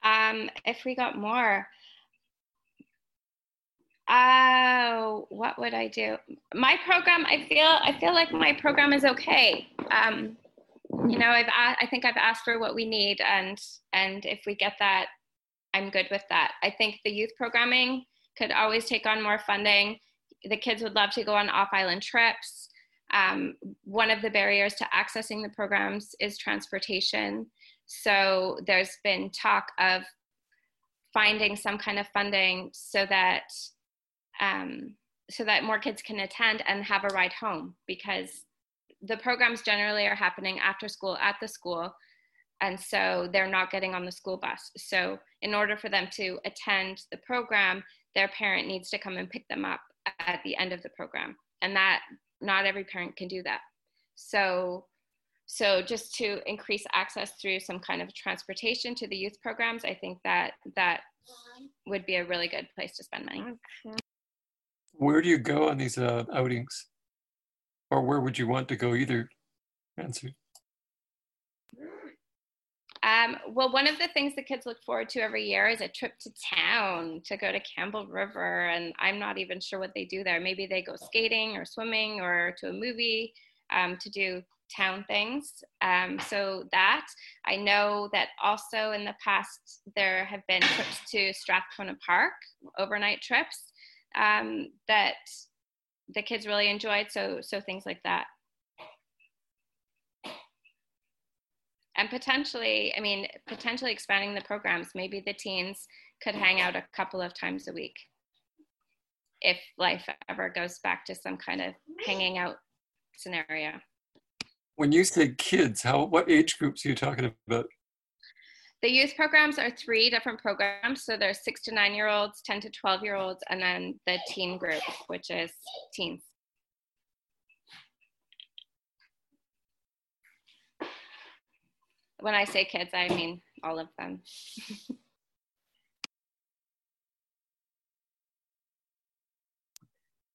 Um, if we got more, oh, what would I do? My program, I feel, I feel like my program is okay. Um, you know i've i think i've asked for what we need and and if we get that i'm good with that. I think the youth programming could always take on more funding. The kids would love to go on off island trips. Um, one of the barriers to accessing the programs is transportation. So there's been talk of finding some kind of funding so that um, so that more kids can attend and have a ride home because the programs generally are happening after school at the school and so they're not getting on the school bus. So in order for them to attend the program their parent needs to come and pick them up at the end of the program. And that not every parent can do that. So so just to increase access through some kind of transportation to the youth programs i think that that would be a really good place to spend money. Where do you go on these uh, outings or where would you want to go either answer Um, well, one of the things the kids look forward to every year is a trip to town to go to Campbell River. And I'm not even sure what they do there. Maybe they go skating or swimming or to a movie um, to do town things. Um, so that I know that also in the past there have been trips to Strathcona Park, overnight trips um, that the kids really enjoyed. So so things like that. and potentially i mean potentially expanding the programs maybe the teens could hang out a couple of times a week if life ever goes back to some kind of hanging out scenario when you say kids how what age groups are you talking about the youth programs are three different programs so there's six to nine year olds 10 to 12 year olds and then the teen group which is teens when I say kids, I mean all of them.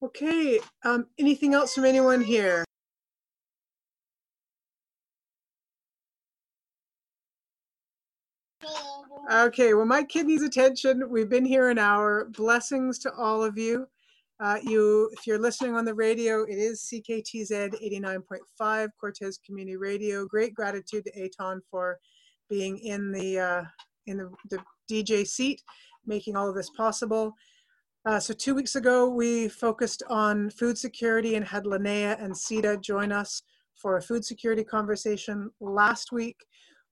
okay, um, anything else from anyone here? Okay, well, my kid needs attention. We've been here an hour. Blessings to all of you. Uh, you, if you're listening on the radio, it is CKTZ 89.5 Cortes Community Radio. Great gratitude to Aton for being in the uh, in the, the, DJ seat, making all of this possible. Uh, so two weeks ago, we focused on food security and had Linnea and Sita join us for a food security conversation. Last week,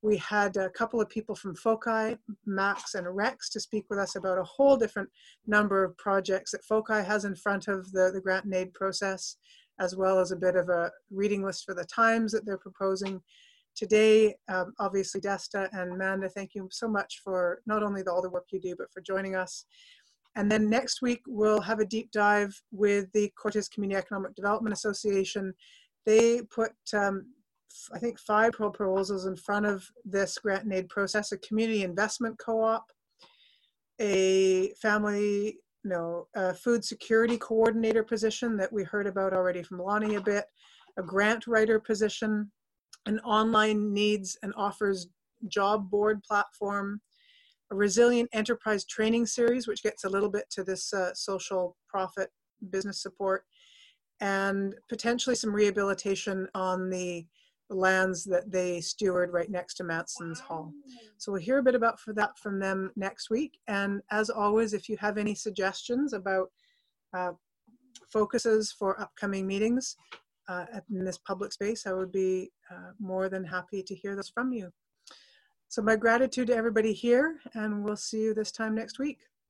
we had a couple of people from FOCI, Max and Rex, to speak with us about a whole different number of projects that FOCI has in front of the, the grant and aid process, as well as a bit of a reading list for the times that they're proposing. Today, um, obviously, Desta and Manda, thank you so much for not only the, all the work you do, but for joining us. And then next week, we'll have a deep dive with the Cortes Community Economic Development Association. They put um, I think, five proposals in front of this grant and aid process, a community investment co-op, a family, no, a food security coordinator position that we heard about already from Lonnie a bit, a grant writer position, an online needs and offers job board platform, a resilient enterprise training series, which gets a little bit to this uh, social profit business support, and potentially some rehabilitation on the lands that they steward right next to Manson's Hall. So we'll hear a bit about for that from them next week. And as always, if you have any suggestions about uh, focuses for upcoming meetings uh, in this public space, I would be uh, more than happy to hear those from you. So my gratitude to everybody here, and we'll see you this time next week.